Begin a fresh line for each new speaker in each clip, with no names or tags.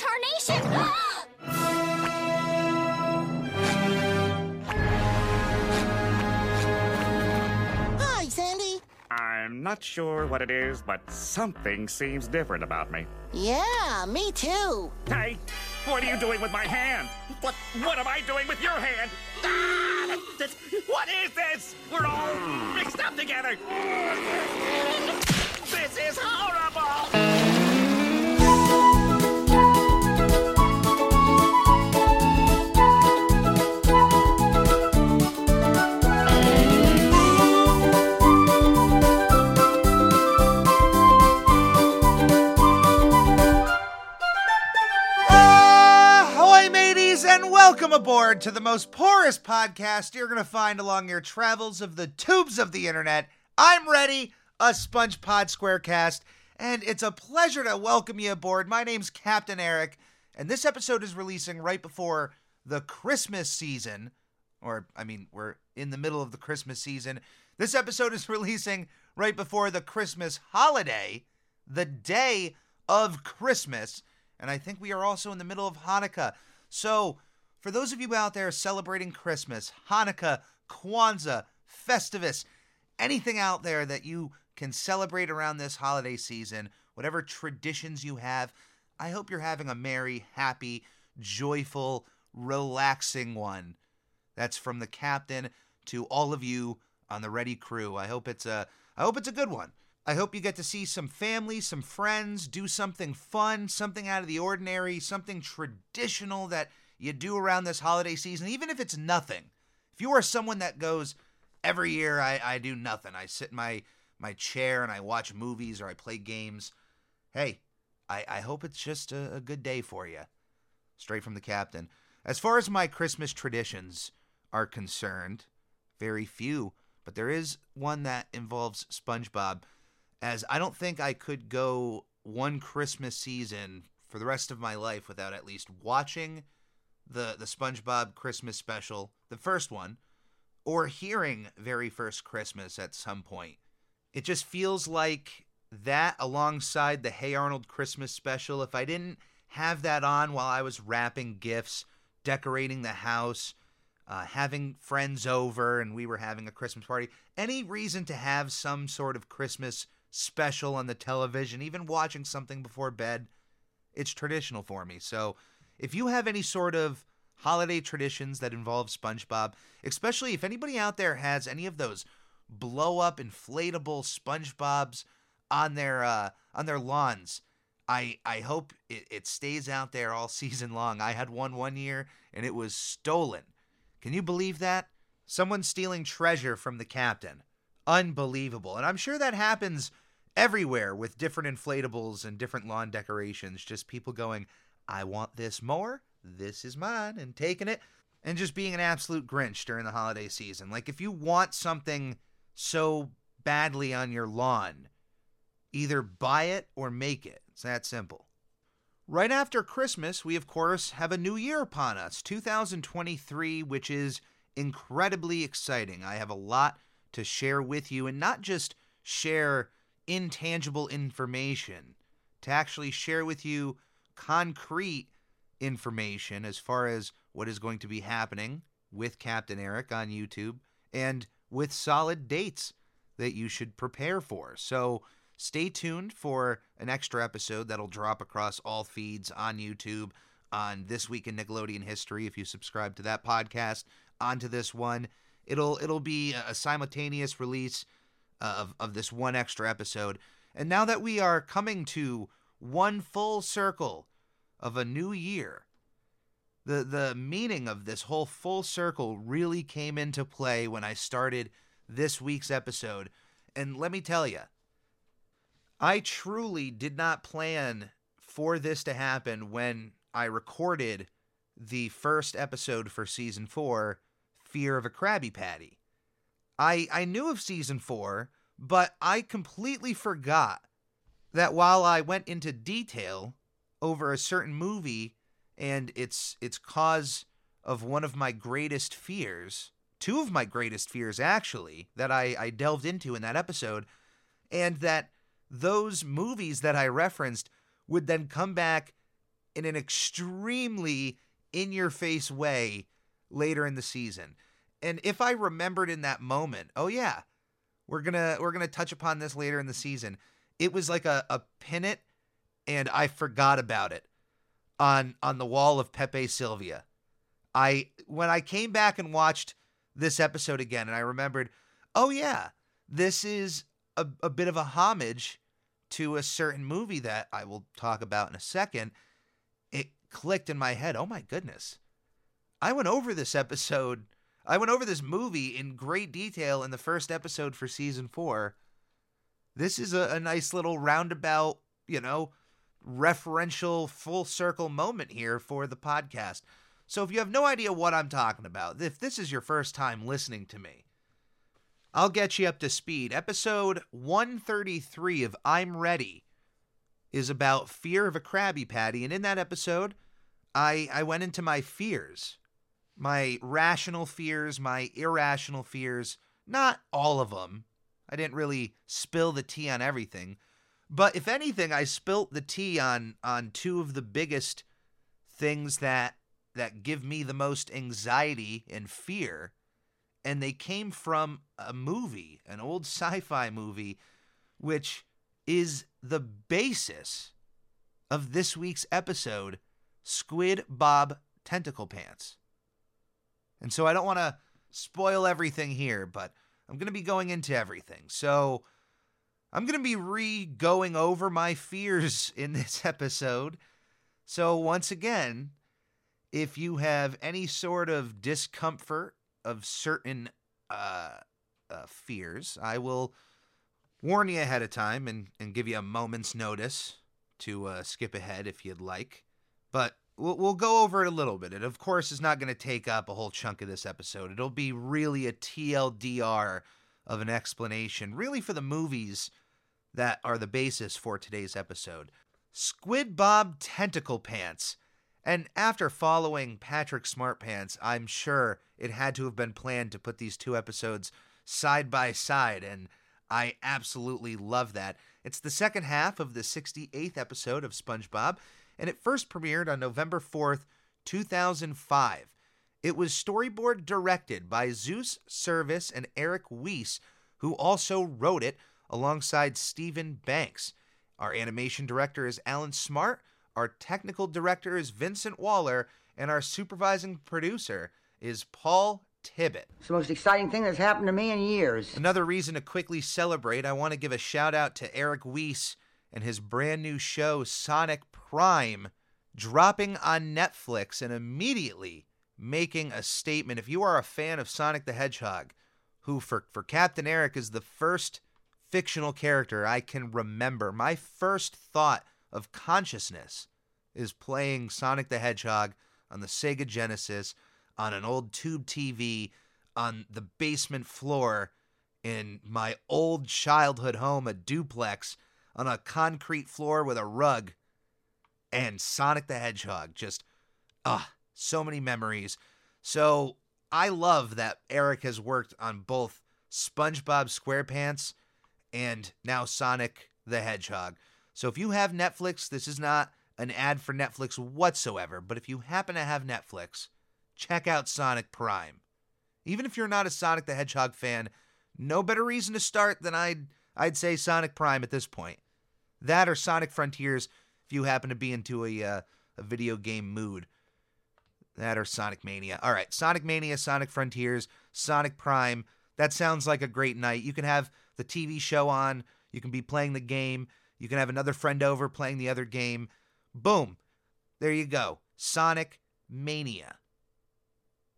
tarnation!
Hi, Sandy.
I'm not sure what it is, but something seems different about me.
Yeah, me too.
Hey, what are you doing with my hand? What what am I doing with your hand? Ah, this, what is this? We're all mixed up together. This is horrible.
Welcome aboard to the most porous podcast you're going to find along your travels of the tubes of the internet. I'm ready, a Sponge Pod Squarecast, and it's a pleasure to welcome you aboard. My name's Captain Eric, and this episode is releasing right before the Christmas season. Or, I mean, we're in the middle of the Christmas season. This episode is releasing right before the Christmas holiday, the day of Christmas. And I think we are also in the middle of Hanukkah. So, for those of you out there celebrating Christmas, Hanukkah, Kwanzaa, Festivus, anything out there that you can celebrate around this holiday season, whatever traditions you have, I hope you're having a merry, happy, joyful, relaxing one. That's from the captain to all of you on the ready crew. I hope it's a I hope it's a good one. I hope you get to see some family, some friends, do something fun, something out of the ordinary, something traditional that you do around this holiday season, even if it's nothing. If you are someone that goes every year, I, I do nothing. I sit in my my chair and I watch movies or I play games. Hey, I, I hope it's just a, a good day for you. Straight from the captain. As far as my Christmas traditions are concerned, very few, but there is one that involves SpongeBob as I don't think I could go one Christmas season for the rest of my life without at least watching the the SpongeBob Christmas special, the first one, or hearing Very First Christmas at some point. It just feels like that alongside the Hey Arnold Christmas special, if I didn't have that on while I was wrapping gifts, decorating the house, uh, having friends over, and we were having a Christmas party, any reason to have some sort of Christmas special on the television, even watching something before bed, it's traditional for me. So if you have any sort of holiday traditions that involve SpongeBob, especially if anybody out there has any of those blow up inflatable SpongeBobs on their uh, on their lawns, I I hope it, it stays out there all season long. I had one one year and it was stolen. Can you believe that? Someone stealing treasure from the captain. Unbelievable. And I'm sure that happens everywhere with different inflatables and different lawn decorations. Just people going, I want this more. This is mine. And taking it. And just being an absolute Grinch during the holiday season. Like, if you want something so badly on your lawn, either buy it or make it. It's that simple. Right after Christmas, we of course have a new year upon us, 2023, which is incredibly exciting. I have a lot to share with you, and not just share intangible information, to actually share with you concrete information as far as what is going to be happening with Captain Eric on YouTube and with solid dates that you should prepare for. So stay tuned for an extra episode that'll drop across all feeds on YouTube on This Week in Nickelodeon History if you subscribe to that podcast onto this one. It'll it'll be a simultaneous release uh, of of this one extra episode. And now that we are coming to one full circle of a new year, the the meaning of this whole full circle really came into play when I started this week's episode. And let me tell you, I truly did not plan for this to happen when I recorded the first episode for season 4, Fear of a Krabby Patty. I I knew of season 4, but I completely forgot that while I went into detail over a certain movie and its its cause of one of my greatest fears, two of my greatest fears actually, that I, I delved into in that episode, and that those movies that I referenced would then come back in an extremely in your face way later in the season. And if I remembered in that moment, oh yeah, we're gonna we're gonna touch upon this later in the season. It was like a, a it and I forgot about it on on the wall of Pepe Sylvia. I when I came back and watched this episode again and I remembered, oh yeah, this is a, a bit of a homage to a certain movie that I will talk about in a second. It clicked in my head. Oh my goodness. I went over this episode. I went over this movie in great detail in the first episode for season four. This is a, a nice little roundabout, you know, referential full circle moment here for the podcast. So if you have no idea what I'm talking about, if this is your first time listening to me, I'll get you up to speed. Episode 133 of I'm Ready is about fear of a Krabby Patty, and in that episode, I I went into my fears. My rational fears, my irrational fears, not all of them. I didn't really spill the tea on everything, but if anything, I spilt the tea on on two of the biggest things that that give me the most anxiety and fear and they came from a movie, an old sci-fi movie which is the basis of this week's episode, Squid Bob Tentacle Pants. And so I don't want to spoil everything here, but I'm going to be going into everything. So I'm going to be re going over my fears in this episode. So once again, if you have any sort of discomfort of certain uh, uh, fears, I will warn you ahead of time and, and give you a moment's notice to uh, skip ahead if you'd like. But we'll, we'll go over it a little bit. It, of course, is not going to take up a whole chunk of this episode. It'll be really a TLDR of an explanation, really for the movies that are the basis for today's episode. Squid Bob Tentacle Pants. And after following Patrick Smartpants, I'm sure it had to have been planned to put these two episodes side by side, and I absolutely love that. It's the second half of the 68th episode of SpongeBob, and it first premiered on November 4th, 2005. It was storyboard directed by Zeus Cervas and Eric Wiese, who also wrote it alongside Steven Banks. Our animation director is Alan Smart, our technical director is Vincent Waller, and our supervising producer is Paul Tibbitt.
It's the most exciting thing that's happened to me in years.
Another reason to quickly celebrate, I want to give a shout out to Eric Wiese and his brand new show, Sonic Prime, dropping on Netflix and immediately making a statement. If you are a fan of Sonic the Hedgehog, who for, for Captain Eric is the first fictional character I can remember, my first thought of consciousness is playing Sonic the Hedgehog on the Sega Genesis on an old tube TV on the basement floor in my old childhood home, a duplex, on a concrete floor with a rug. And Sonic the Hedgehog. Just, ah, so many memories. So I love that Eric has worked on both SpongeBob SquarePants and now Sonic the Hedgehog. So if you have Netflix, this is not an ad for Netflix whatsoever, but if you happen to have Netflix, check out Sonic Prime. Even if you're not a Sonic the Hedgehog fan, no better reason to start than I'd I'd say Sonic Prime at this point. That or Sonic Frontiers if you happen to be into a uh, a video game mood. That or Sonic Mania. All right, Sonic Mania, Sonic Frontiers, Sonic Prime. That sounds like a great night. You can have the TV show on, you can be playing the game, you can have another friend over playing the other game. Boom. There you go. Sonic Mania,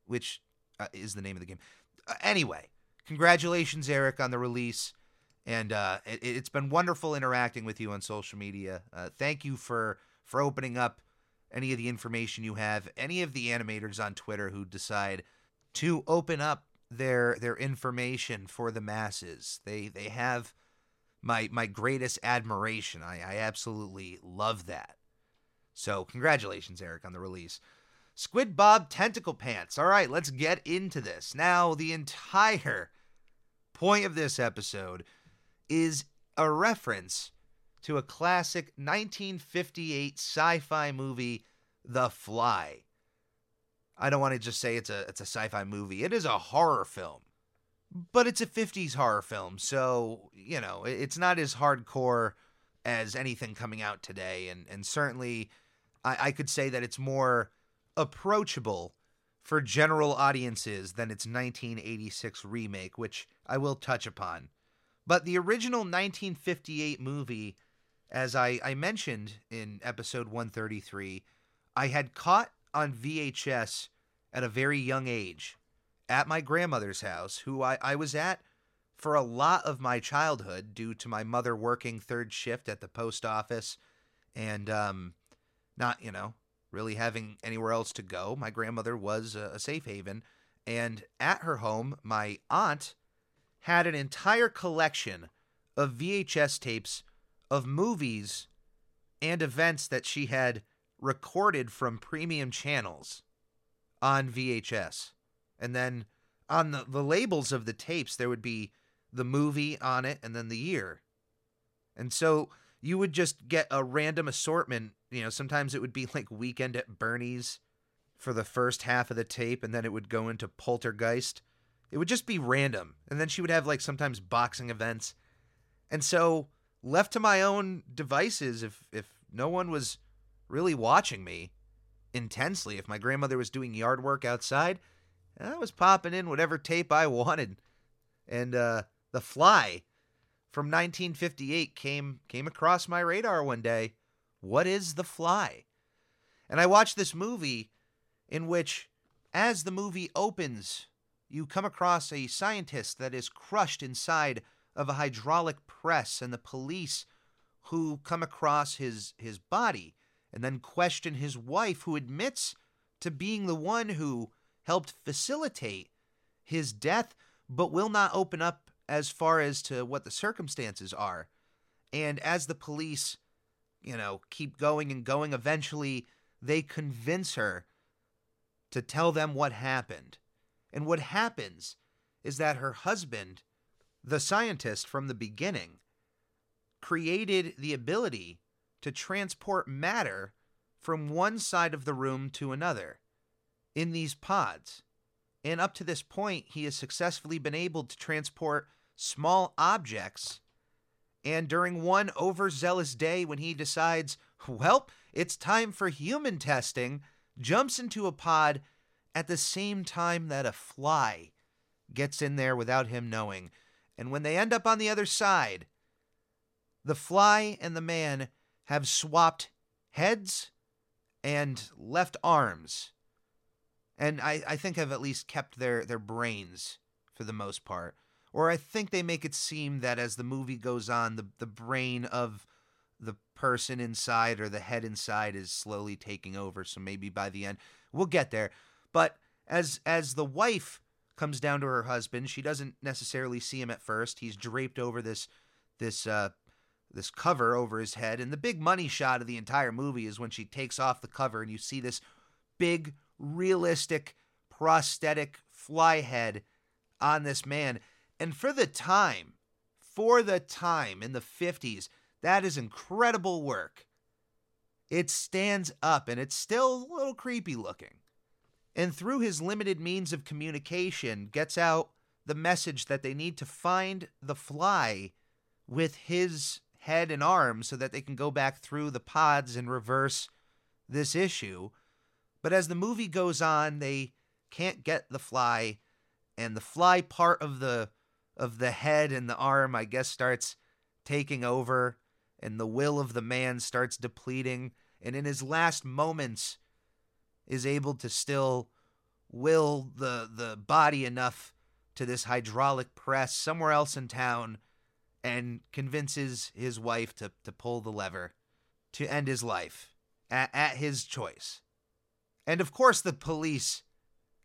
which uh, is the name of the game. Uh, anyway, congratulations, Eric, on the release. And uh, it, has been wonderful interacting with you on social media. Uh, thank you for for opening up any of the information you have. Any of the animators on Twitter who decide to open up their their information for the masses. They they have my my greatest admiration. I, I absolutely love that. So congratulations, Eric, on the release. Squid Bob Tentacle Pants. All right, let's get into this. Now, the entire point of this episode is a reference to a classic 1958 sci-fi movie, The Fly. I don't want to just say it's a it's a sci-fi movie. It is a horror film. But it's a 50s horror film, so, you know, it's not as hardcore as anything coming out today and and certainly I, I could say that it's more approachable for general audiences than its 1986 remake, which I will touch upon. But the original 1958 movie, as I, I mentioned in episode 133, I had caught on VHS at a very young age at my grandmother's house, who I, I was at for a lot of my childhood due to my mother working third shift at the post office and um, not, you know, really having anywhere else to go. My grandmother was a, a safe haven. And at her home, my aunt had an entire collection of VHS tapes of movies and events that she had recorded from premium channels on VHS. And then on the, the labels of the tapes, there would be the movie on it and then the year. And so you would just get a random assortment. You know, sometimes it would be like Weekend at Bernie's for the first half of the tape, and then it would go into Poltergeist. It would just be random. And then she would have like sometimes boxing events. And so, left to my own devices, if if no one was really watching me intensely, if my grandmother was doing yard work outside, I was popping in whatever tape I wanted. And uh, The Fly from 1958 came came across my radar one day. What is The Fly? And I watched this movie in which as the movie opens, you come across a scientist that is crushed inside of a hydraulic press and the police who come across his his body and then question his wife who admits to being the one who helped facilitate his death but will not open up as far as to what the circumstances are. And as the police, you know, keep going and going, eventually they convince her to tell them what happened. And what happens is that her husband, the scientist from the beginning, created the ability to transport matter from one side of the room to another in these pods. And up to this point, he has successfully been able to transport small objects. And during one overzealous day, when he decides, well, it's time for human testing, jumps into a pod at the same time that a fly gets in there without him knowing. And when they end up on the other side, the fly and the man have swapped heads and left arms. And I, I think have at least kept their, their brains for the most part or I think they make it seem that as the movie goes on, the the brain of the person inside or the head inside is slowly taking over. So maybe by the end, we'll get there. But as as the wife comes down to her husband, she doesn't necessarily see him at first. He's draped over this this uh, this cover over his head, and the big money shot of the entire movie is when she takes off the cover and you see this big, realistic, prosthetic fly head on this man. And for the time, for the time in the 50s, that is incredible work. It stands up and it's still a little creepy looking. And through his limited means of communication, gets out the message that they need to find the fly with his head and arms so that they can go back through the pods and reverse this issue. But as the movie goes on, they can't get the fly, and the fly part of the of the head and the arm, I guess, starts taking over, and the will of the man starts depleting, and in his last moments is able to still will the the body enough to this hydraulic press somewhere else in town and convinces his wife to, to pull the lever to end his life at, at his choice. And of course, the police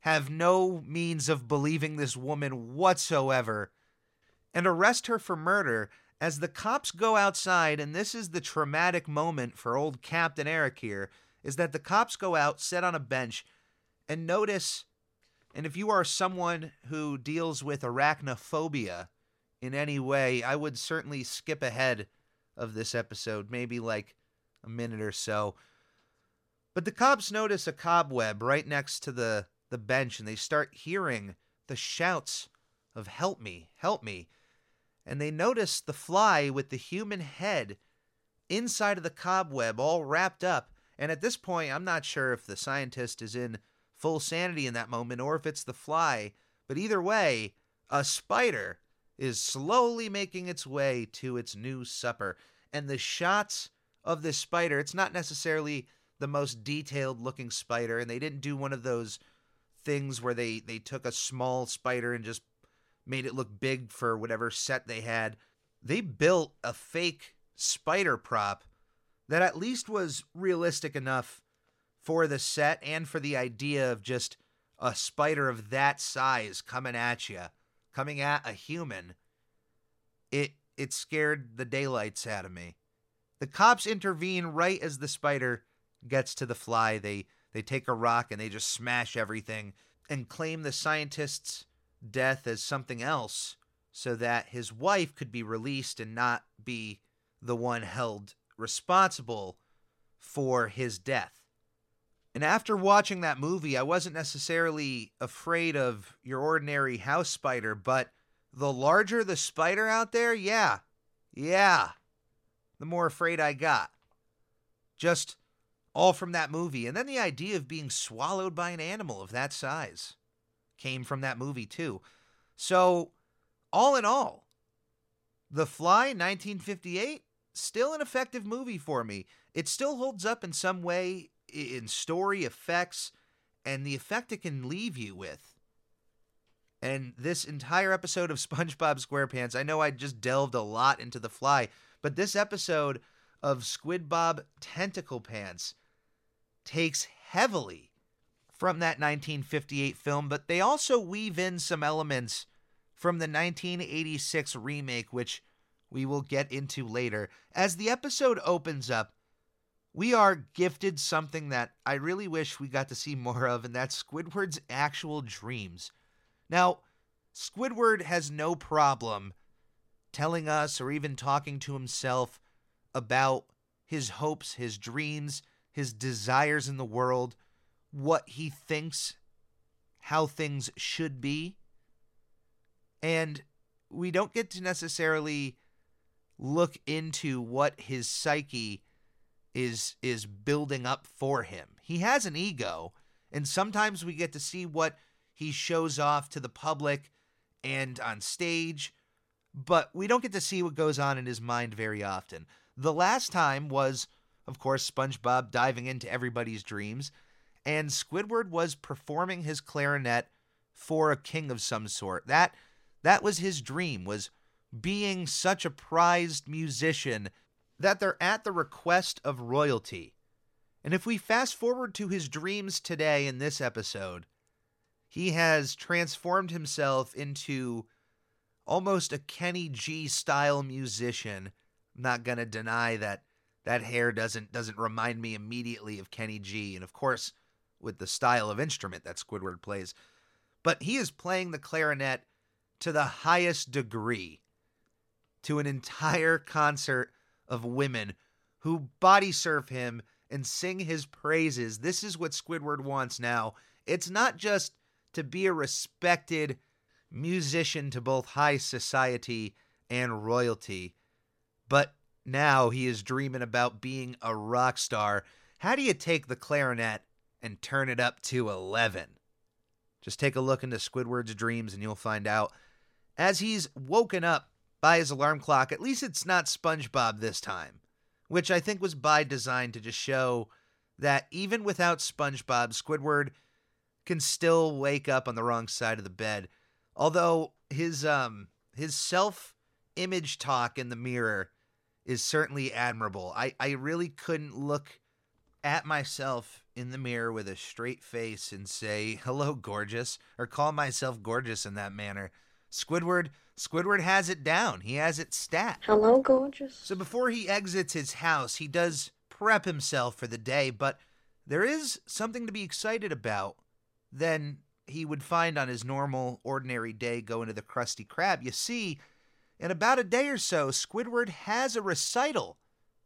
have no means of believing this woman whatsoever and arrest her for murder as the cops go outside and this is the traumatic moment for old Captain Eric here is that the cops go out sit on a bench and notice and if you are someone who deals with arachnophobia in any way I would certainly skip ahead of this episode, maybe like a minute or so. But the cops notice a cobweb right next to the, the bench and they start hearing the shouts of help me, help me. And they notice the fly with the human head inside of the cobweb, all wrapped up. And at this point, I'm not sure if the scientist is in full sanity in that moment or if it's the fly. But either way, a spider is slowly making its way to its new supper. And the shots of this spider, it's not necessarily the most detailed looking spider, and they didn't do one of those things where they, they took a small spider and just made it look big for whatever set they had. They built a fake spider prop that at least was realistic enough for the set and for the idea of just a spider of that size coming at you, coming at a human. It it scared the daylights out of me. The cops intervene right as the spider gets to the fly. They they take a rock and they just smash everything and claim the scientist's death as something else so that his wife could be released and not be the one held responsible for his death. And after watching that movie, I wasn't necessarily afraid of your ordinary house spider, but the larger the spider out there, yeah, yeah, the more afraid I got. Just all from that movie. And then the idea of being swallowed by an animal of that size came from that movie, too. So, all in all, The Fly 1958, still an effective movie for me. It still holds up in some way in story, effects, and the effect it can leave you with. And this entire episode of SpongeBob SquarePants, I know I just delved a lot into The Fly, but this episode of Squid Bob Tentacle Pants takes heavily from that 1958 film, but they also weave in some elements from the 1986 remake, which we will get into later. As the episode opens up, we are gifted something that I really wish we got to see more of, and that's Squidward's actual dreams. Now, Squidward has no problem telling us or even talking to himself about his hopes, his dreams, his desires in the world, what he thinks how things should be. And we don't get to necessarily look into what his psyche is is building up for him. He has an ego, and sometimes we get to see what he shows off to the public and on stage, but we don't get to see what goes on in his mind very often. The last time was, of course, SpongeBob diving into everybody's dreams, and Squidward was performing his clarinet for a king of some sort. That that was his dream was being such a prized musician that they're at the request of royalty. And if we fast forward to his dreams today in this episode, he has transformed himself into almost a Kenny G style musician. I'm not going to deny that that hair doesn't doesn't remind me immediately of Kenny G and of course with the style of instrument that Squidward plays. But he is playing the clarinet to the highest degree to an entire concert of women who body surf him and sing his praises. This is what Squidward wants now. It's not just to be a respected musician to both high society and royalty, but now he is dreaming about being a rock star. How do you take the clarinet and turn it up to 11? Just take a look into Squidward's dreams and you'll find out. As he's woken up by his alarm clock. At least it's not SpongeBob this time, which I think was by design to just show that even without SpongeBob, Squidward can still wake up on the wrong side of the bed. Although his um his self image talk in the mirror is certainly admirable. I, I really couldn't look at myself in the mirror with a straight face and say, hello, gorgeous, or call myself gorgeous in that manner. Squidward Squidward has it down. He has it stat.
Hello, gorgeous.
So before he exits his house, he does prep himself for the day, but there is something to be excited about than he would find on his normal, ordinary day going to the Krusty Krab. You see, in about a day or so, Squidward has a recital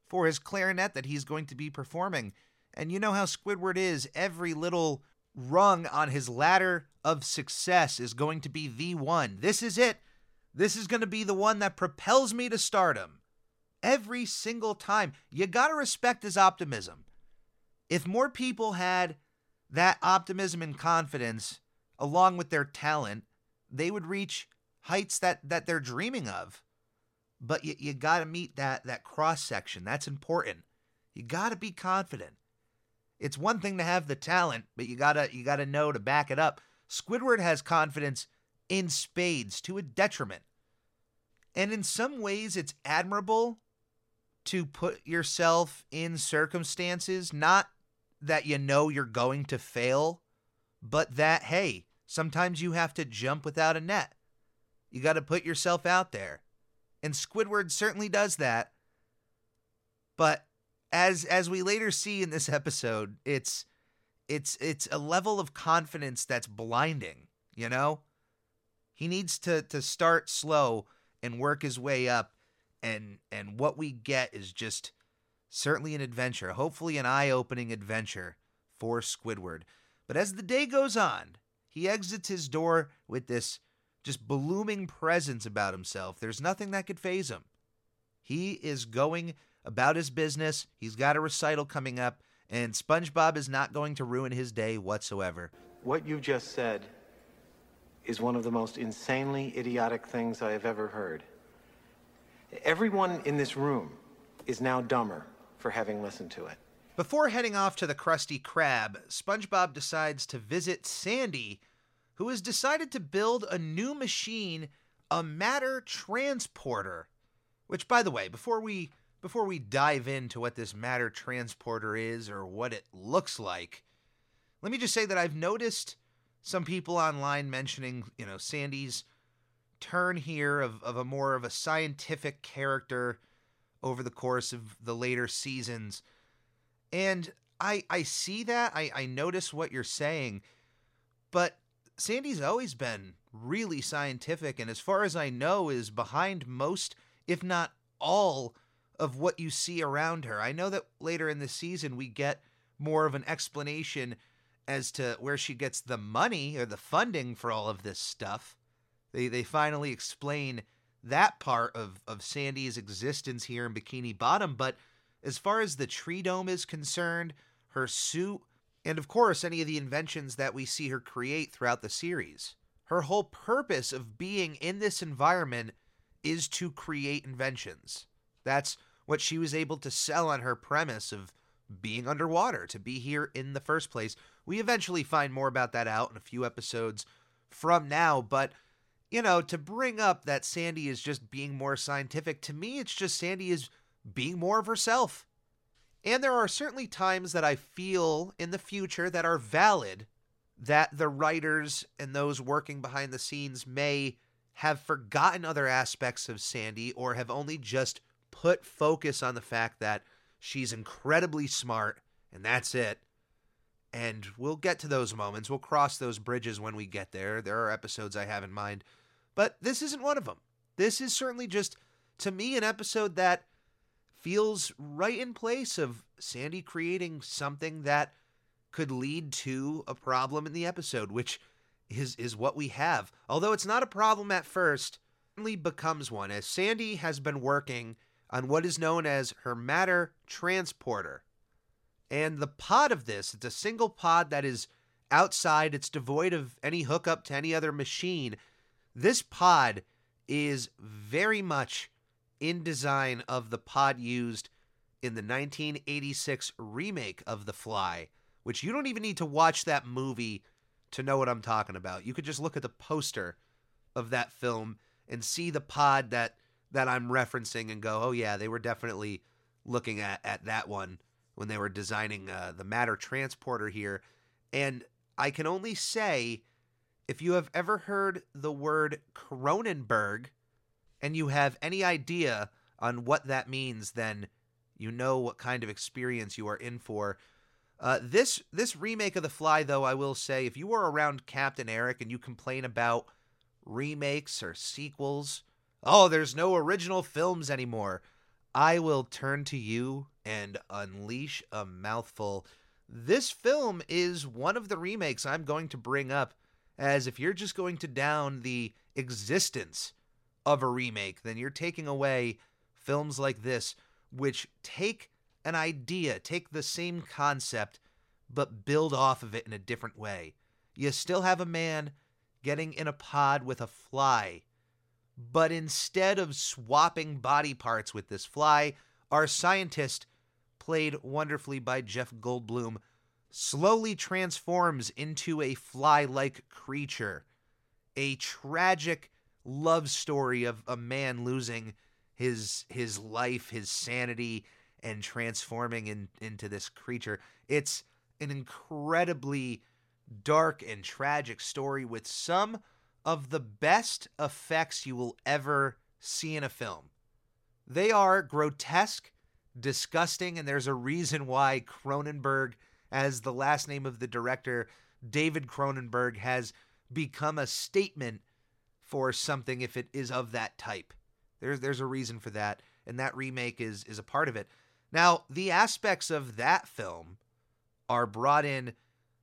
for his clarinet that he's going to be performing. And you know how Squidward is. Every little rung on his ladder of success is going to be the one. This is it. This is going to be the one that propels me to stardom. Every single time. You got to respect his optimism. If more people had that optimism and confidence along with their talent, they would reach heights that that they're dreaming of. But you, you got to meet that that cross section. That's important. You got to be confident. It's one thing to have the talent, but you got to you got to know to back it up. Squidward has confidence in spades to a detriment. And in some ways it's admirable to put yourself in circumstances not that you know you're going to fail, but that hey, sometimes you have to jump without a net. You got to put yourself out there. And Squidward certainly does that. But as as we later see in this episode, it's it's it's a level of confidence that's blinding, you know? He needs to to start slow and work his way up and and what we get is just certainly an adventure, hopefully an eye-opening adventure for Squidward. But as the day goes on, he exits his door with this just blooming presence about himself. There's nothing that could phase him. He is going about his business. He's got a recital coming up, and SpongeBob is not going to ruin his day whatsoever.
What you just said is one of the most insanely idiotic things I have ever heard. Everyone in this room is now dumber for having listened to it.
Before heading off to the Krusty Krab, SpongeBob decides to visit Sandy who has decided to build a new machine, a matter transporter. Which, by the way, before we before we dive into what this matter transporter is or what it looks like, let me just say that I've noticed some people online mentioning, you know, Sandy's turn here of, of a more of a scientific character over the course of the later seasons. And I I see that. I, I notice what you're saying. But Sandy's always been really scientific, and as far as I know, is behind most, if not all, of what you see around her. I know that later in the season we get more of an explanation as to where she gets the money or the funding for all of this stuff. They they finally explain that part of, of Sandy's existence here in Bikini Bottom, but as far as the tree dome is concerned, her suit and of course, any of the inventions that we see her create throughout the series. Her whole purpose of being in this environment is to create inventions. That's what she was able to sell on her premise of being underwater, to be here in the first place. We eventually find more about that out in a few episodes from now, but you know, to bring up that Sandy is just being more scientific, to me, it's just Sandy is being more of herself. And there are certainly times that I feel in the future that are valid that the writers and those working behind the scenes may have forgotten other aspects of Sandy or have only just put focus on the fact that she's incredibly smart and that's it. And we'll get to those moments. We'll cross those bridges when we get there. There are episodes I have in mind, but this isn't one of them. This is certainly just, to me, an episode that feels right in place of Sandy creating something that could lead to a problem in the episode, which is is what we have. Although it's not a problem at first, only becomes one as Sandy has been working on what is known as her matter transporter. And the pod of this, it's a single pod that is outside, it's devoid of any hookup to any other machine. This pod is very much in design of the pod used in the 1986 remake of The Fly, which you don't even need to watch that movie to know what I'm talking about. You could just look at the poster of that film and see the pod that that I'm referencing and go, "Oh yeah, they were definitely looking at at that one when they were designing uh, the matter transporter here." And I can only say if you have ever heard the word Cronenberg and you have any idea on what that means, then you know what kind of experience you are in for. Uh, this this remake of The Fly, though, I will say, if you are around Captain Eric and you complain about remakes or sequels oh, there's no original films anymore. I will turn to you and unleash a mouthful. This film is one of the remakes I'm going to bring up, as if you're just going to down the existence of a remake, then you're taking away films like this, which take an idea, take the same concept, but build off of it in a different way. You still have a man getting in a pod with a fly, but instead of swapping body parts with this fly, our scientist, played wonderfully by Jeff Goldblum, slowly transforms into a fly like creature. A tragic love story of a man losing his his life, his sanity, and transforming in, into this creature. It's an incredibly dark and tragic story with some of the best effects you will ever see in a film. They are grotesque, disgusting, and there's a reason why Cronenberg, as the last name of the director, David Cronenberg, has become a statement for something if it is of that type. There's there's a reason for that, and that remake is is a part of it. Now, the aspects of that film are brought in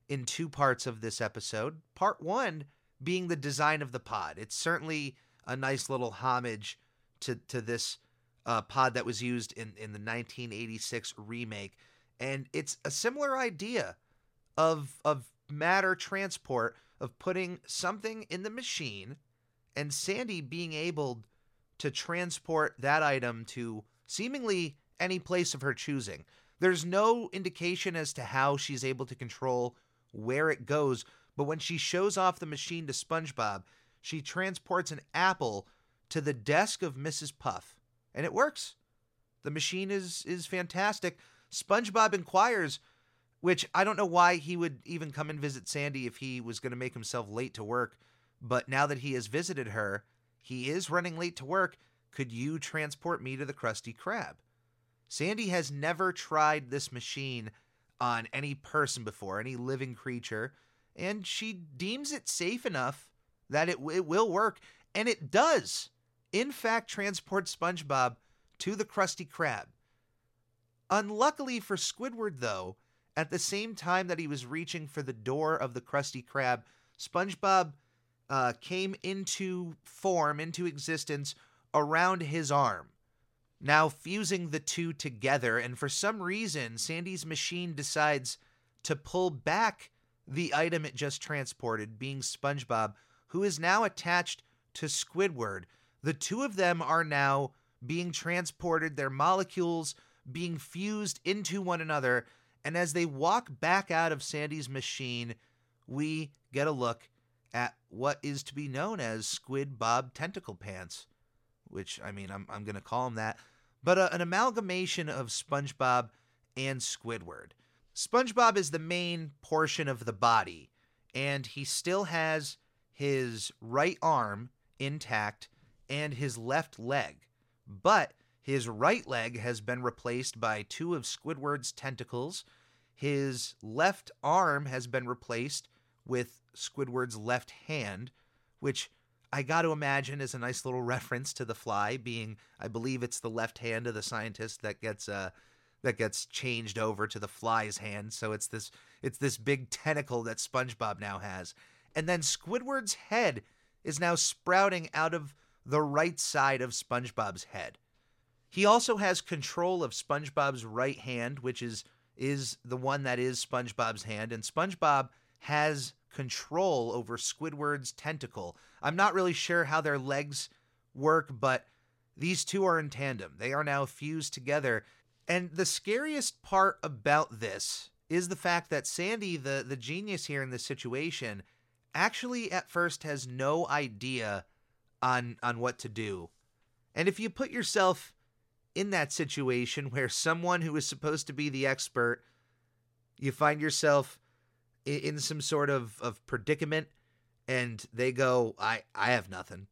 in two parts of this episode. Part 1 being the design of the pod. It's certainly a nice little homage to to this uh, pod that was used in in the 1986 remake, and it's a similar idea of of matter transport of putting something in the machine and Sandy being able to transport that item to seemingly any place of her choosing. There's no indication as to how she's able to control where it goes, but when she shows off the machine to SpongeBob, she transports an apple to the desk of Mrs. Puff, and it works. The machine is is fantastic. SpongeBob inquires, which I don't know why he would even come and visit Sandy if he was going to make himself late to work but now that he has visited her, he is running late to work. Could you transport me to the Krusty Krab? Sandy has never tried this machine on any person before, any living creature, and she deems it safe enough that it, it will work, and it does, in fact, transport SpongeBob to the Krusty Krab. Unluckily for Squidward, though, at the same time that he was reaching for the door of the Krusty Krab, SpongeBob uh, came into form, into existence around his arm. Now fusing the two together, and for some reason, Sandy's machine decides to pull back the item it just transported, being SpongeBob, who is now attached to Squidward. The two of them are now being transported, their molecules being fused into one another, and as they walk back out of Sandy's machine, we get a look at what is to be known as Squid Bob Tentacle Pants, which, I mean, I'm, I'm going to call him that, but uh, an amalgamation of SpongeBob and Squidward. SpongeBob is the main portion of the body, and he still has his right arm intact and his left leg, but his right leg has been replaced by two of Squidward's tentacles. His left arm has been replaced with Squidward's left hand, which I got to imagine is a nice little reference to the fly being I believe it's the left hand of the scientist that gets uh that gets changed over to the fly's hand. So it's this it's this big tentacle that SpongeBob now has. And then Squidward's head is now sprouting out of the right side of SpongeBob's head. He also has control of SpongeBob's right hand, which is is the one that is SpongeBob's hand, and SpongeBob has control over Squidward's tentacle. I'm not really sure how their legs work, but these two are in tandem. They are now fused together. And the scariest part about this is the fact that Sandy, the, the genius here in this situation, actually at first has no idea on on what to do. And if you put yourself in that situation where someone who is supposed to be the expert, you find yourself in some sort of, of predicament and they go, I, I have nothing.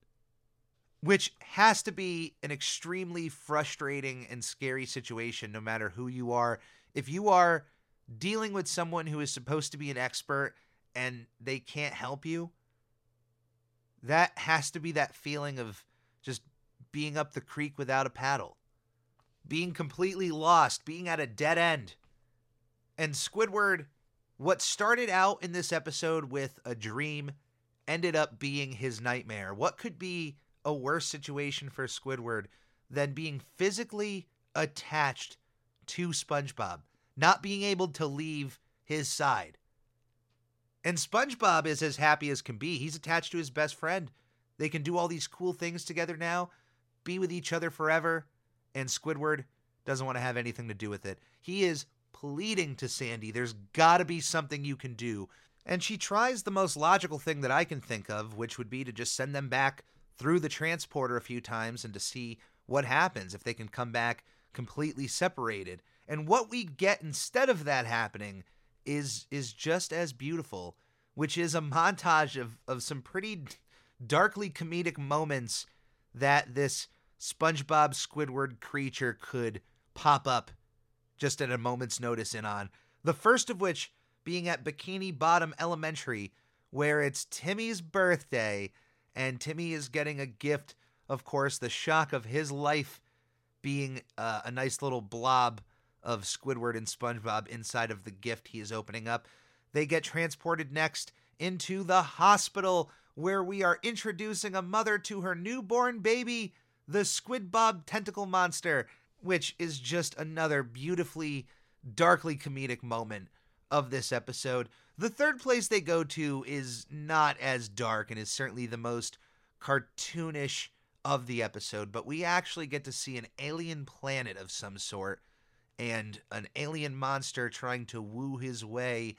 Which has to be an extremely frustrating and scary situation, no matter who you are. If you are dealing with someone who is supposed to be an expert and they can't help you, that has to be that feeling of just being up the creek without a paddle, being completely lost, being at a dead end. And Squidward, what started out in this episode with a dream ended up being his nightmare. What could be a worse situation for Squidward than being physically attached to SpongeBob, not being able to leave his side? And SpongeBob is as happy as can be. He's attached to his best friend. They can do all these cool things together now, be with each other forever, and Squidward doesn't want to have anything to do with it. He is pleading to Sandy, there's got to be something you can do. And she tries the most logical thing that I can think of, which would be to just send them back through the transporter a few times and to see what happens if they can come back completely separated. And what we get instead of that happening is is just as beautiful, which is a montage of of some pretty darkly comedic moments that this SpongeBob Squidward creature could pop up just at a moment's notice in on. The first of which being at Bikini Bottom Elementary, where it's Timmy's birthday, and Timmy is getting a gift. Of course, the shock of his life being uh, a nice little blob of Squidward and SpongeBob inside of the gift he is opening up. They get transported next into the hospital where we are introducing a mother to her newborn baby, the Squidbob tentacle monster, which is just another beautifully darkly comedic moment of this episode. The third place they go to is not as dark and is certainly the most cartoonish of the episode, but we actually get to see an alien planet of some sort and an alien monster trying to woo his way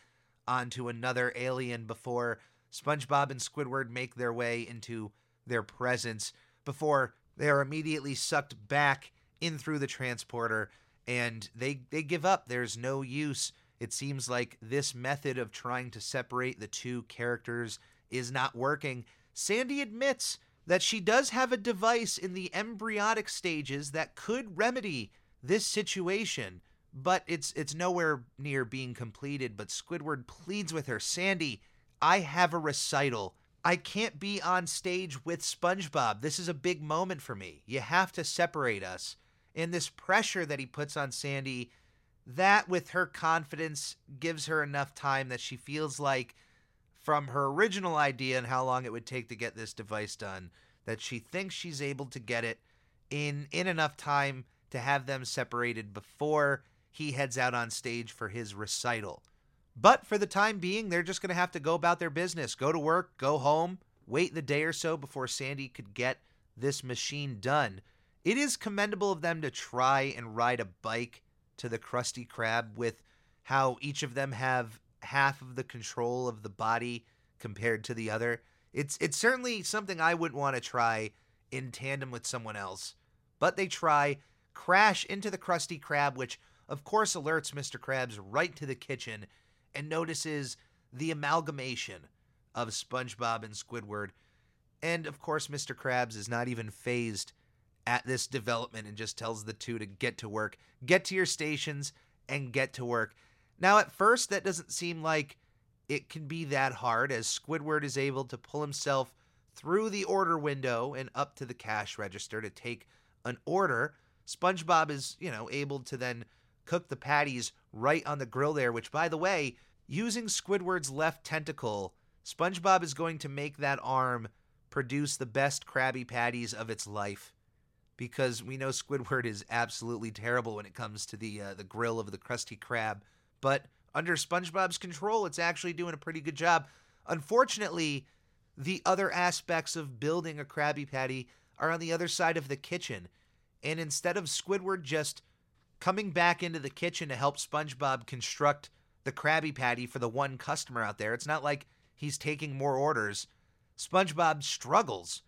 onto another alien before SpongeBob and Squidward make their way into their presence before they are immediately sucked back in through the transporter and they they give up. There's no use it seems like this method of trying to separate the two characters is not working. Sandy admits that she does have a device in the embryonic stages that could remedy this situation, but it's it's nowhere near being completed. But Squidward pleads with her, Sandy, I have a recital. I can't be on stage with SpongeBob. This is a big moment for me. You have to separate us. And this pressure that he puts on Sandy that with her confidence gives her enough time that she feels like from her original idea and how long it would take to get this device done that she thinks she's able to get it in in enough time to have them separated before he heads out on stage for his recital. But for the time being, they're just going to have to go about their business, go to work, go home, wait the day or so before Sandy could get this machine done. It is commendable of them to try and ride a bike to the Krusty Krab with how each of them have half of the control of the body compared to the other. It's it's certainly something I wouldn't want to try in tandem with someone else. But they try, crash into the Krusty Krab, which of course alerts Mr. Krabs right to the kitchen and notices the amalgamation of SpongeBob and Squidward. And of course, Mr. Krabs is not even fazed at this development and just tells the two to get to work, get to your stations, and get to work. Now, at first, that doesn't seem like it can be that hard, as Squidward is able to pull himself through the order window and up to the cash register to take an order. SpongeBob is, you know, able to then cook the patties right on the grill there, which, by the way, using Squidward's left tentacle, SpongeBob is going to make that arm produce the best Krabby Patties of its life because we know Squidward is absolutely terrible when it comes to the uh, the grill of the Krusty Krab. But under SpongeBob's control, it's actually doing a pretty good job. Unfortunately, the other aspects of building a Krabby Patty are on the other side of the kitchen, and instead of Squidward just coming back into the kitchen to help SpongeBob construct the Krabby Patty for the one customer out there, it's not like he's taking more orders. SpongeBob struggles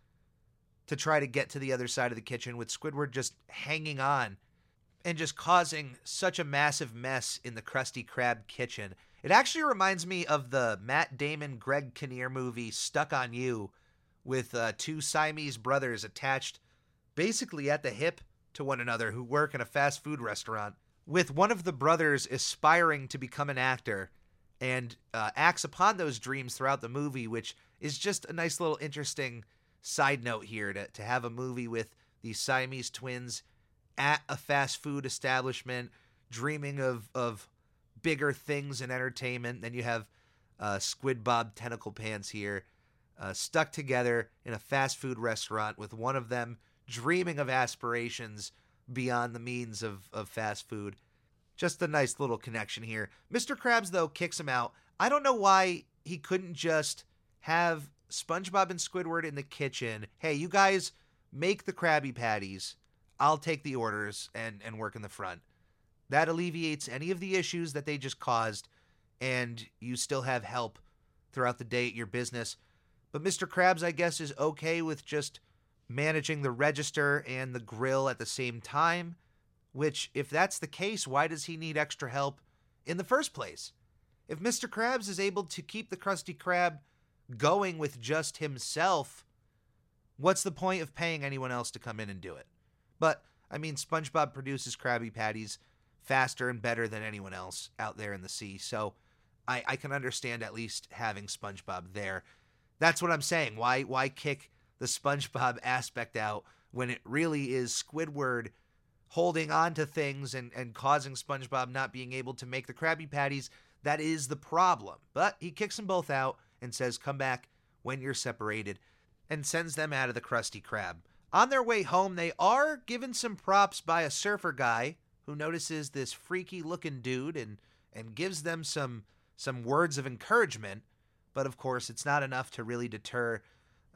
to try to get to the other side of the kitchen with Squidward just hanging on and just causing such a massive mess in the Krusty Krab kitchen. It actually reminds me of the Matt Damon Greg Kinnear movie Stuck on You with uh, two Siamese brothers attached basically at the hip to one another who work in a fast food restaurant with one of the brothers aspiring to become an actor and uh, acts upon those dreams throughout the movie which is just a nice little interesting side note here to, to have a movie with these Siamese twins at a fast food establishment, dreaming of of bigger things in entertainment. Then you have uh, Squid Bob Tentacle Pants here, uh, stuck together in a fast food restaurant with one of them dreaming of aspirations beyond the means of, of fast food. Just a nice little connection here. Mr. Krabs, though, kicks him out. I don't know why he couldn't just have SpongeBob and Squidward in the kitchen. Hey, you guys make the Krabby Patties. I'll take the orders and, and work in the front. That alleviates any of the issues that they just caused, and you still have help throughout the day at your business. But Mr. Krabs, I guess, is okay with just managing the register and the grill at the same time. Which, if that's the case, why does he need extra help in the first place? If Mr. Krabs is able to keep the Krusty Krab going with just himself, what's the point of paying anyone else to come in and do it? But, I mean, SpongeBob produces Krabby Patties faster and better than anyone else out there in the sea, so I, I can understand at least having SpongeBob there. That's what I'm saying. Why why kick the SpongeBob aspect out when it really is Squidward holding on to things and, and causing SpongeBob not being able to make the Krabby Patties? That is the problem. But he kicks them both out and says, Come back when you're separated, and sends them out of the Krusty Krab. On their way home, they are given some props by a surfer guy who notices this freaky looking dude and, and gives them some some words of encouragement. But of course, it's not enough to really deter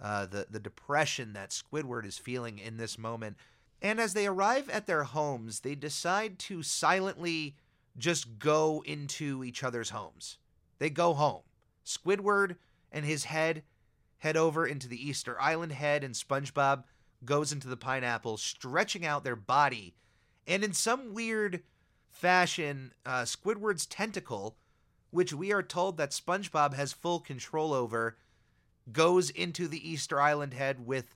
uh, the, the depression that Squidward is feeling in this moment. And as they arrive at their homes, they decide to silently just go into each other's homes. They go home. Squidward and his head head over into the Easter Island head, and SpongeBob goes into the pineapple, stretching out their body. And in some weird fashion, uh, Squidward's tentacle, which we are told that SpongeBob has full control over, goes into the Easter Island head with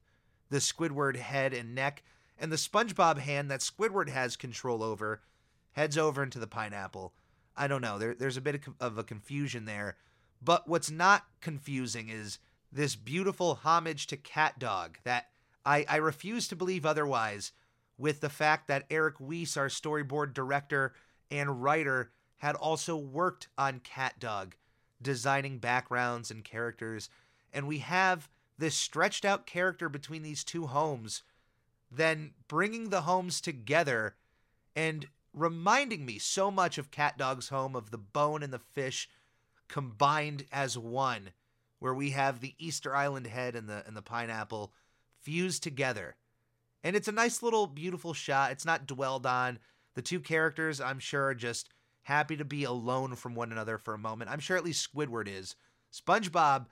the Squidward head and neck, and the SpongeBob hand that Squidward has control over heads over into the pineapple. I don't know. There, there's a bit of, of a confusion there. But what's not confusing is this beautiful homage to CatDog that I, I refuse to believe otherwise with the fact that Eric Wiese, our storyboard director and writer, had also worked on CatDog, designing backgrounds and characters. And we have this stretched out character between these two homes, then bringing the homes together and reminding me so much of CatDog's home, of the bone and the fish combined as one, where we have the Easter Island head and the and the pineapple fused together. And it's a nice little beautiful shot. It's not dwelled on. The two characters, I'm sure, are just happy to be alone from one another for a moment. I'm sure at least Squidward is. SpongeBob,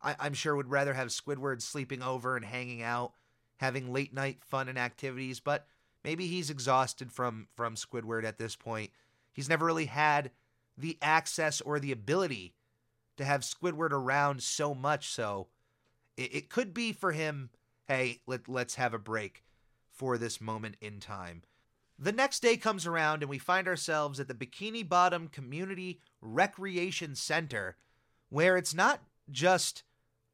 I, I'm sure, would rather have Squidward sleeping over and hanging out, having late night fun and activities, but maybe he's exhausted from from Squidward at this point. He's never really had the access or the ability to have Squidward around so much so it, it could be for him, hey, let, let's have a break for this moment in time. The next day comes around and we find ourselves at the Bikini Bottom Community Recreation Center, where it's not just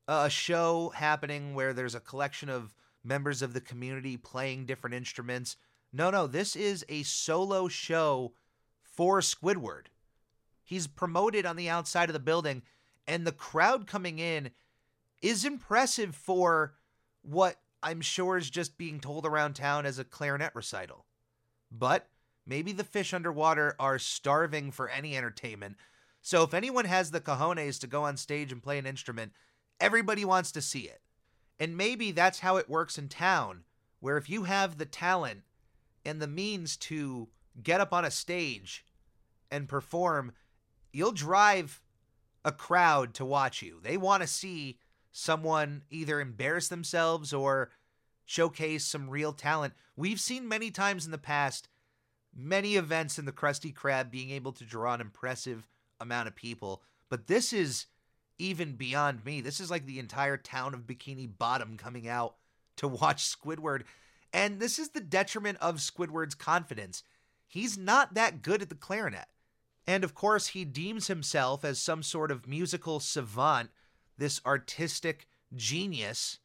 a show happening where there's a collection of members of the community playing different instruments. No, no, this is a solo show for Squidward. He's promoted on the outside of the building, and the crowd coming in is impressive for what I'm sure is just being told around town as a clarinet recital. But maybe the fish underwater are starving for any entertainment. So if anyone has the cojones to go on stage and play an instrument, everybody wants to see it. And maybe that's how it works in town, where if you have the talent and the means to get up on a stage and perform, you'll drive a crowd to watch you. They want to see someone either embarrass themselves or showcase some real talent. We've seen many times in the past many events in the Krusty Krab being able to draw an impressive amount of people, but this is even beyond me. This is like the entire town of Bikini Bottom coming out to watch Squidward. And this is the detriment of Squidward's confidence. He's not that good at the clarinet. And of course, he deems himself as some sort of musical savant, this artistic genius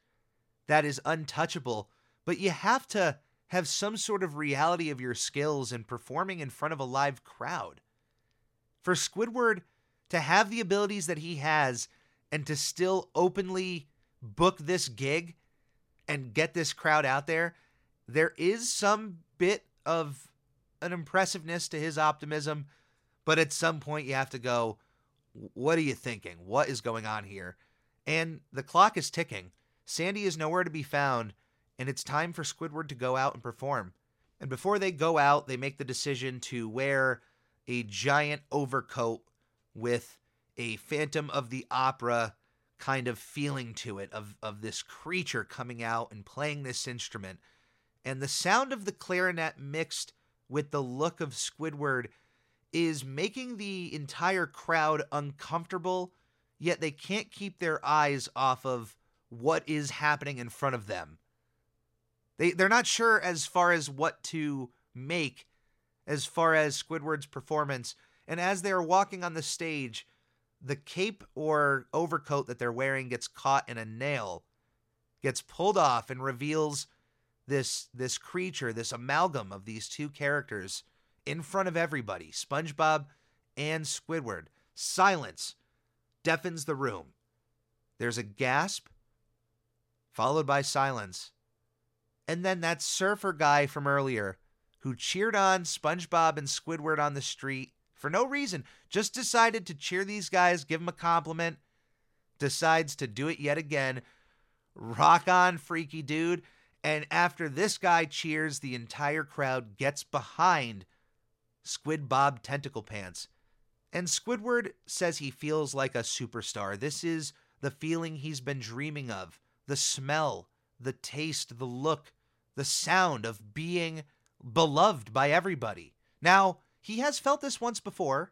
that is untouchable. but you have to have some sort of reality of your skills in performing in front of a live crowd. For Squidward to have the abilities that he has and to still openly book this gig and get this crowd out there, there is some bit of an impressiveness to his optimism, but at some point you have to go, what are you thinking? What is going on here? And the clock is ticking. Sandy is nowhere to be found, and it's time for Squidward to go out and perform. And before they go out, they make the decision to wear a giant overcoat with a Phantom of the Opera kind of feeling to it of, of this creature coming out and playing this instrument. And the sound of the clarinet mixed with the look of Squidward is making the entire crowd uncomfortable, yet they can't keep their eyes off of what is happening in front of them. They they're not sure as far as what to make as far as Squidward's performance. And as they are walking on the stage, the cape or overcoat that they're wearing gets caught in a nail, gets pulled off and reveals this this creature, this amalgam of these two characters in front of everybody, SpongeBob and Squidward. Silence deafens the room. There's a gasp, followed by silence. And then that surfer guy from earlier who cheered on SpongeBob and Squidward on the street for no reason, just decided to cheer these guys, give them a compliment, decides to do it yet again. Rock on, freaky dude. And after this guy cheers, the entire crowd gets behind Squid Bob Tentacle Pants. And Squidward says he feels like a superstar. This is the feeling he's been dreaming of the smell, the taste, the look, the sound of being beloved by everybody. Now, he has felt this once before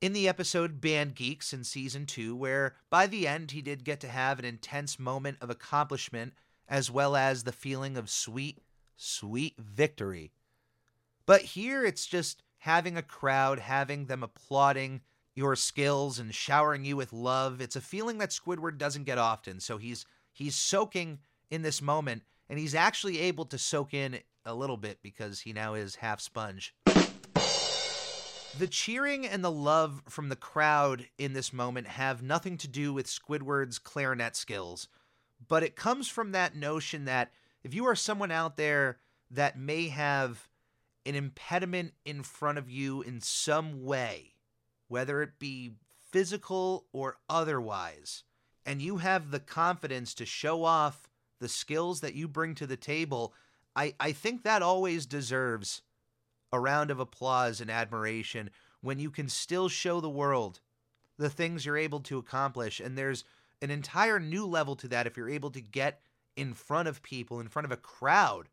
in the episode Band Geeks in season 2, where by the end he did get to have an intense moment of accomplishment as well as the feeling of sweet, sweet victory. But here it's just having a crowd, having them applauding your skills and showering you with love. It's a feeling that Squidward doesn't get often. So he's he's soaking in this moment and he's actually able to soak in a little bit because he now is half sponge. The cheering and the love from the crowd in this moment have nothing to do with Squidward's clarinet skills, but it comes from that notion that if you are someone out there that may have an impediment in front of you in some way, whether it be physical or otherwise, and you have the confidence to show off the skills that you bring to the table, I, I think that always deserves a round of applause and admiration when you can still show the world the things you're able to accomplish. And there's an entire new level to that if you're able to get in front of people, in front of a crowd,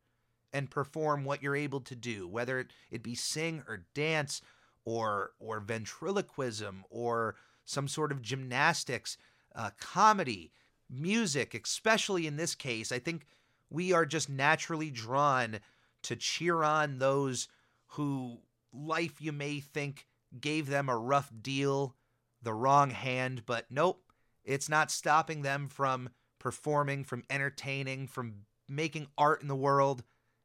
and perform what you're able to do, whether it, it be sing or dance or or ventriloquism or some sort of gymnastics, uh, comedy, music, especially in this case. I think we are just naturally drawn to cheer on those who life you may think gave them a rough deal, the wrong hand, but nope, it's not stopping them from performing, from entertaining, from making art in the world.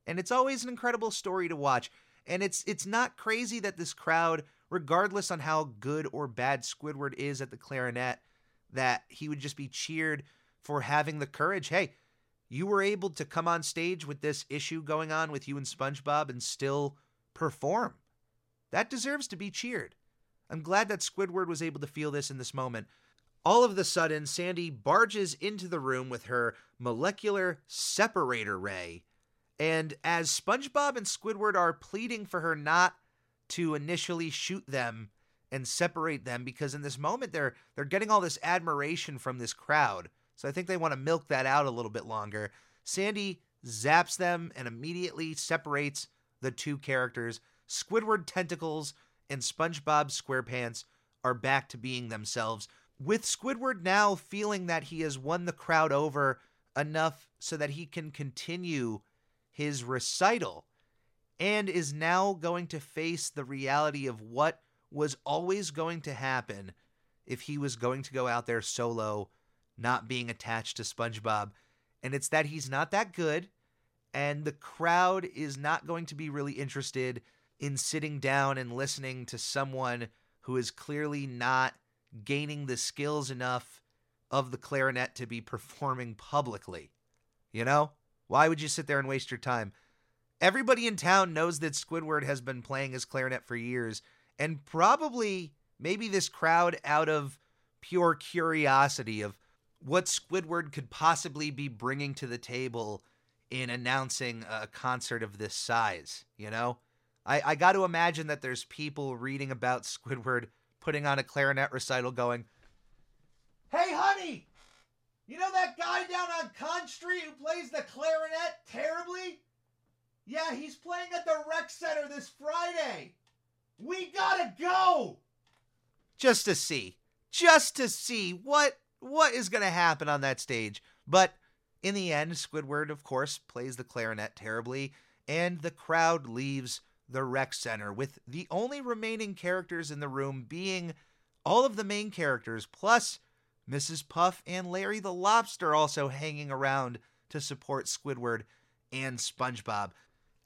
And it's always an incredible story to watch. And it's it's not crazy that this crowd, regardless on how good or bad Squidward is at the clarinet, that he would just be cheered for having the courage. Hey, you were able to come on stage with this issue going on with you and SpongeBob and still perform. That deserves to be cheered. I'm glad that Squidward was able to feel this in this moment. All of the sudden, Sandy barges into the room with her molecular separator ray. And as SpongeBob and Squidward are pleading for her not to initially shoot them and separate them because in this moment they're they're getting all this admiration from this crowd. So I think they want to milk that out a little bit longer. Sandy zaps them and immediately separates the two characters. Squidward Tentacles and SpongeBob SquarePants are back to being themselves, with Squidward now feeling that he has won the crowd over enough so that he can continue his recital and is now going to face the reality of what was always going to happen if he was going to go out there solo not being attached to SpongeBob. And it's that he's not that good, and the crowd is not going to be really interested in sitting down and listening to someone who is clearly not gaining the skills enough of the clarinet to be performing publicly. You know? Why would you sit there and waste your time? Everybody in town knows that Squidward has been playing his clarinet for years, and probably maybe this crowd, out of pure curiosity of what Squidward could possibly be bringing to the table in announcing a concert of this size, you know? I, I got to imagine that there's people reading about Squidward putting on a clarinet recital going, Hey, honey! You know that guy down on Conch Street who plays the clarinet terribly? Yeah, he's playing at the rec center this Friday. We gotta go! Just to see. Just to see what what is gonna happen on that stage. But in the end, Squidward, of course, plays the clarinet terribly, and the crowd leaves the rec center, with the only remaining characters in the room being all of the main characters, plus Mrs. Puff and Larry the Lobster also hanging around to support Squidward and SpongeBob.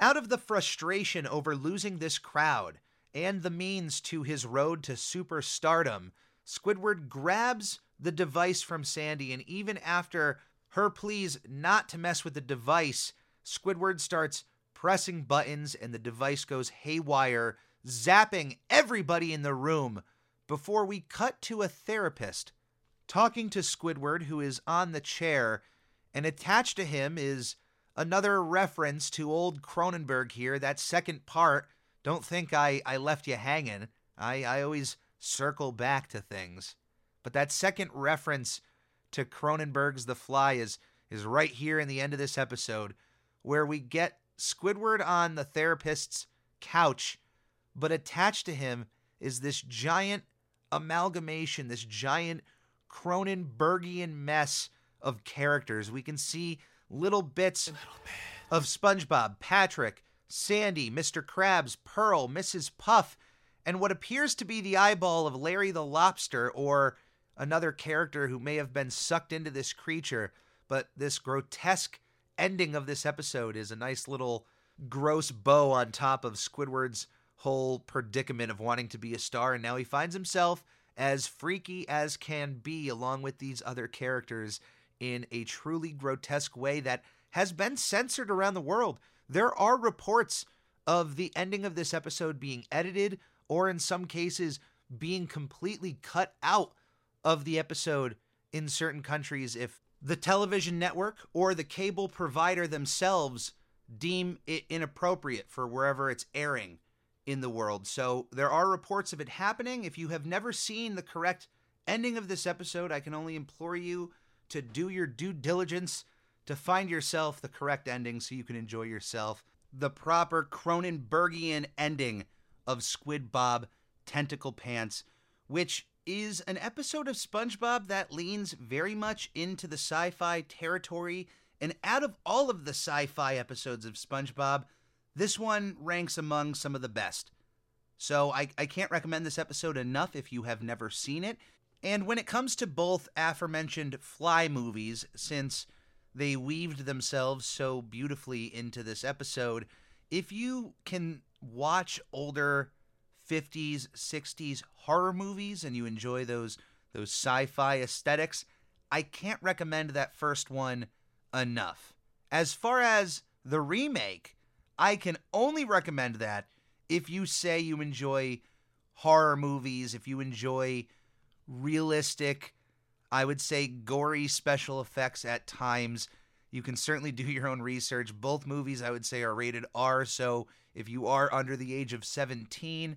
Out of the frustration over losing this crowd and the means to his road to superstardom, Squidward grabs the device from Sandy, and even after her pleas not to mess with the device, Squidward starts pressing buttons and the device goes haywire, zapping everybody in the room before we cut to a therapist talking to Squidward, who is on the chair, and attached to him is another reference to old Cronenberg here. That second part, don't think I, I left you hanging. I, I always circle back to things. But that second reference to Cronenberg's The Fly is, is right here in the end of this episode, where we get Squidward on the therapist's couch, but attached to him is this giant amalgamation, this giant Cronenbergian mess of characters. We can see little bits little of SpongeBob, Patrick, Sandy, Mr. Krabs, Pearl, Mrs. Puff, and what appears to be the eyeball of Larry the Lobster or another character who may have been sucked into this creature. But this grotesque ending of this episode is a nice little gross bow on top of Squidward's whole predicament of wanting to be a star. And now he finds himself as freaky as can be, along with these other characters, in a truly grotesque way that has been censored around the world. There are reports of the ending of this episode being edited, or in some cases, being completely cut out of the episode in certain countries if the television network or the cable provider themselves deem it inappropriate for wherever it's airing in the world. So there are reports of it happening. If you have never seen the correct ending of this episode, I can only implore you to do your due diligence to find yourself the correct ending so you can enjoy yourself the proper Cronenbergian ending of Squid Bob Tentacle Pants, which is an episode of SpongeBob that leans very much into the sci fi territory. And out of all of the sci fi episodes of SpongeBob, this one ranks among some of the best. So I, I can't recommend this episode enough if you have never seen it. And when it comes to both aforementioned Fly movies, since they weaved themselves so beautifully into this episode, if you can watch older 50s, 60s horror movies and you enjoy those those sci-fi aesthetics, I can't recommend that first one enough. As far as the remake, I can only recommend that if you say you enjoy horror movies, if you enjoy realistic, I would say gory special effects at times. You can certainly do your own research. Both movies, I would say, are rated R. So if you are under the age of 17,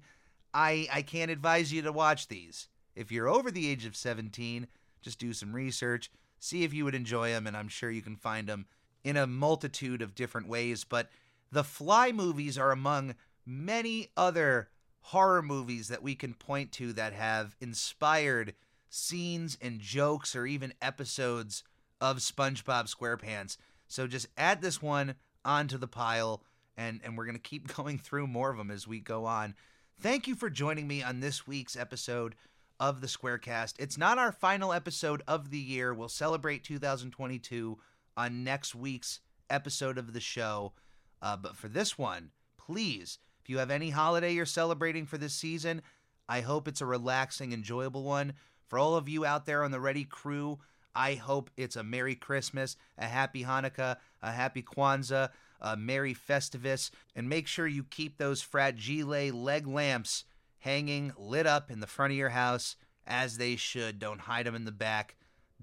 I, I can't advise you to watch these. If you're over the age of 17, just do some research, see if you would enjoy them, and I'm sure you can find them in a multitude of different ways. But the Fly movies are among many other horror movies that we can point to that have inspired scenes and jokes or even episodes of SpongeBob SquarePants. So just add this one onto the pile, and, and we're going to keep going through more of them as we go on. Thank you for joining me on this week's episode of the Squarecast. It's not our final episode of the year. We'll celebrate 2022 on next week's episode of the show. Uh, but for this one, please, if you have any holiday you're celebrating for this season, I hope it's a relaxing, enjoyable one. For all of you out there on the Ready crew, I hope it's a Merry Christmas, a Happy Hanukkah, a Happy Kwanzaa, a Merry Festivus, and make sure you keep those fragile leg lamps hanging lit up in the front of your house as they should. Don't hide them in the back.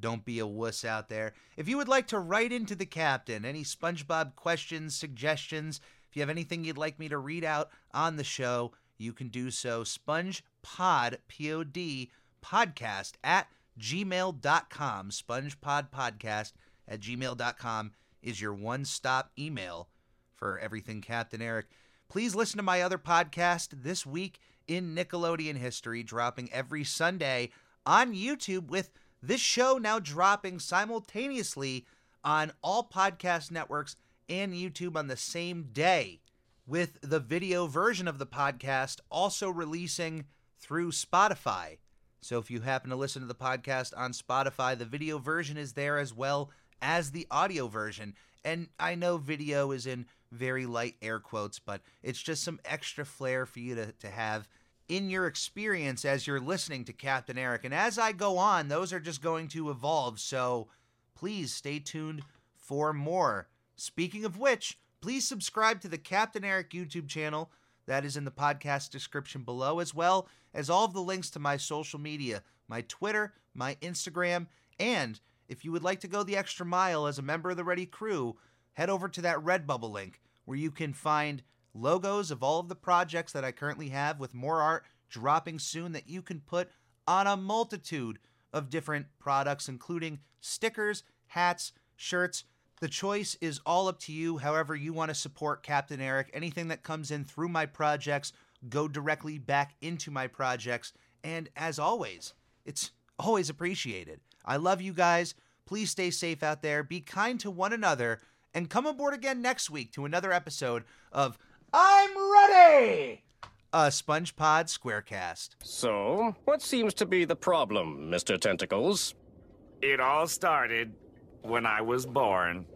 Don't be a wuss out there. If you would like to write into the captain any SpongeBob questions, suggestions, if you have anything you'd like me to read out on the show, you can do so. SpongePod, P O D, podcast at gmail.com. SpongePod podcast at gmail.com is your one stop email for everything Captain Eric. Please listen to my other podcast this week in Nickelodeon history, dropping every Sunday on YouTube, with this show now dropping simultaneously on all podcast networks and YouTube on the same day, with the video version of the podcast also releasing through Spotify. So if you happen to listen to the podcast on Spotify, the video version is there as well as the audio version. And I know video is in very light air quotes, but it's just some extra flair for you to, to have in your experience as you're listening to Captain Eric. And as I go on, those are just going to evolve. So please stay tuned for more. Speaking of which, please subscribe to the Captain Eric YouTube channel. That is in the podcast description below, as well as all of the links to my social media my Twitter, my Instagram, and if you would like to go the extra mile as a member of the Ready Crew, head over to that Redbubble link where you can find logos of all of the projects that I currently have with more art dropping soon that you can put on a multitude of different products, including stickers, hats, shirts. The choice is all up to you, however, you want to support Captain Eric. Anything that comes in through my projects go directly back into my projects. And as always, it's always appreciated. I love you guys. Please stay safe out there, be kind to one another, and come aboard again next week to another episode of I'm Ready! A SpongePod Squarecast.
So, what seems to be the problem, Mr. Tentacles?
It all started when I was born.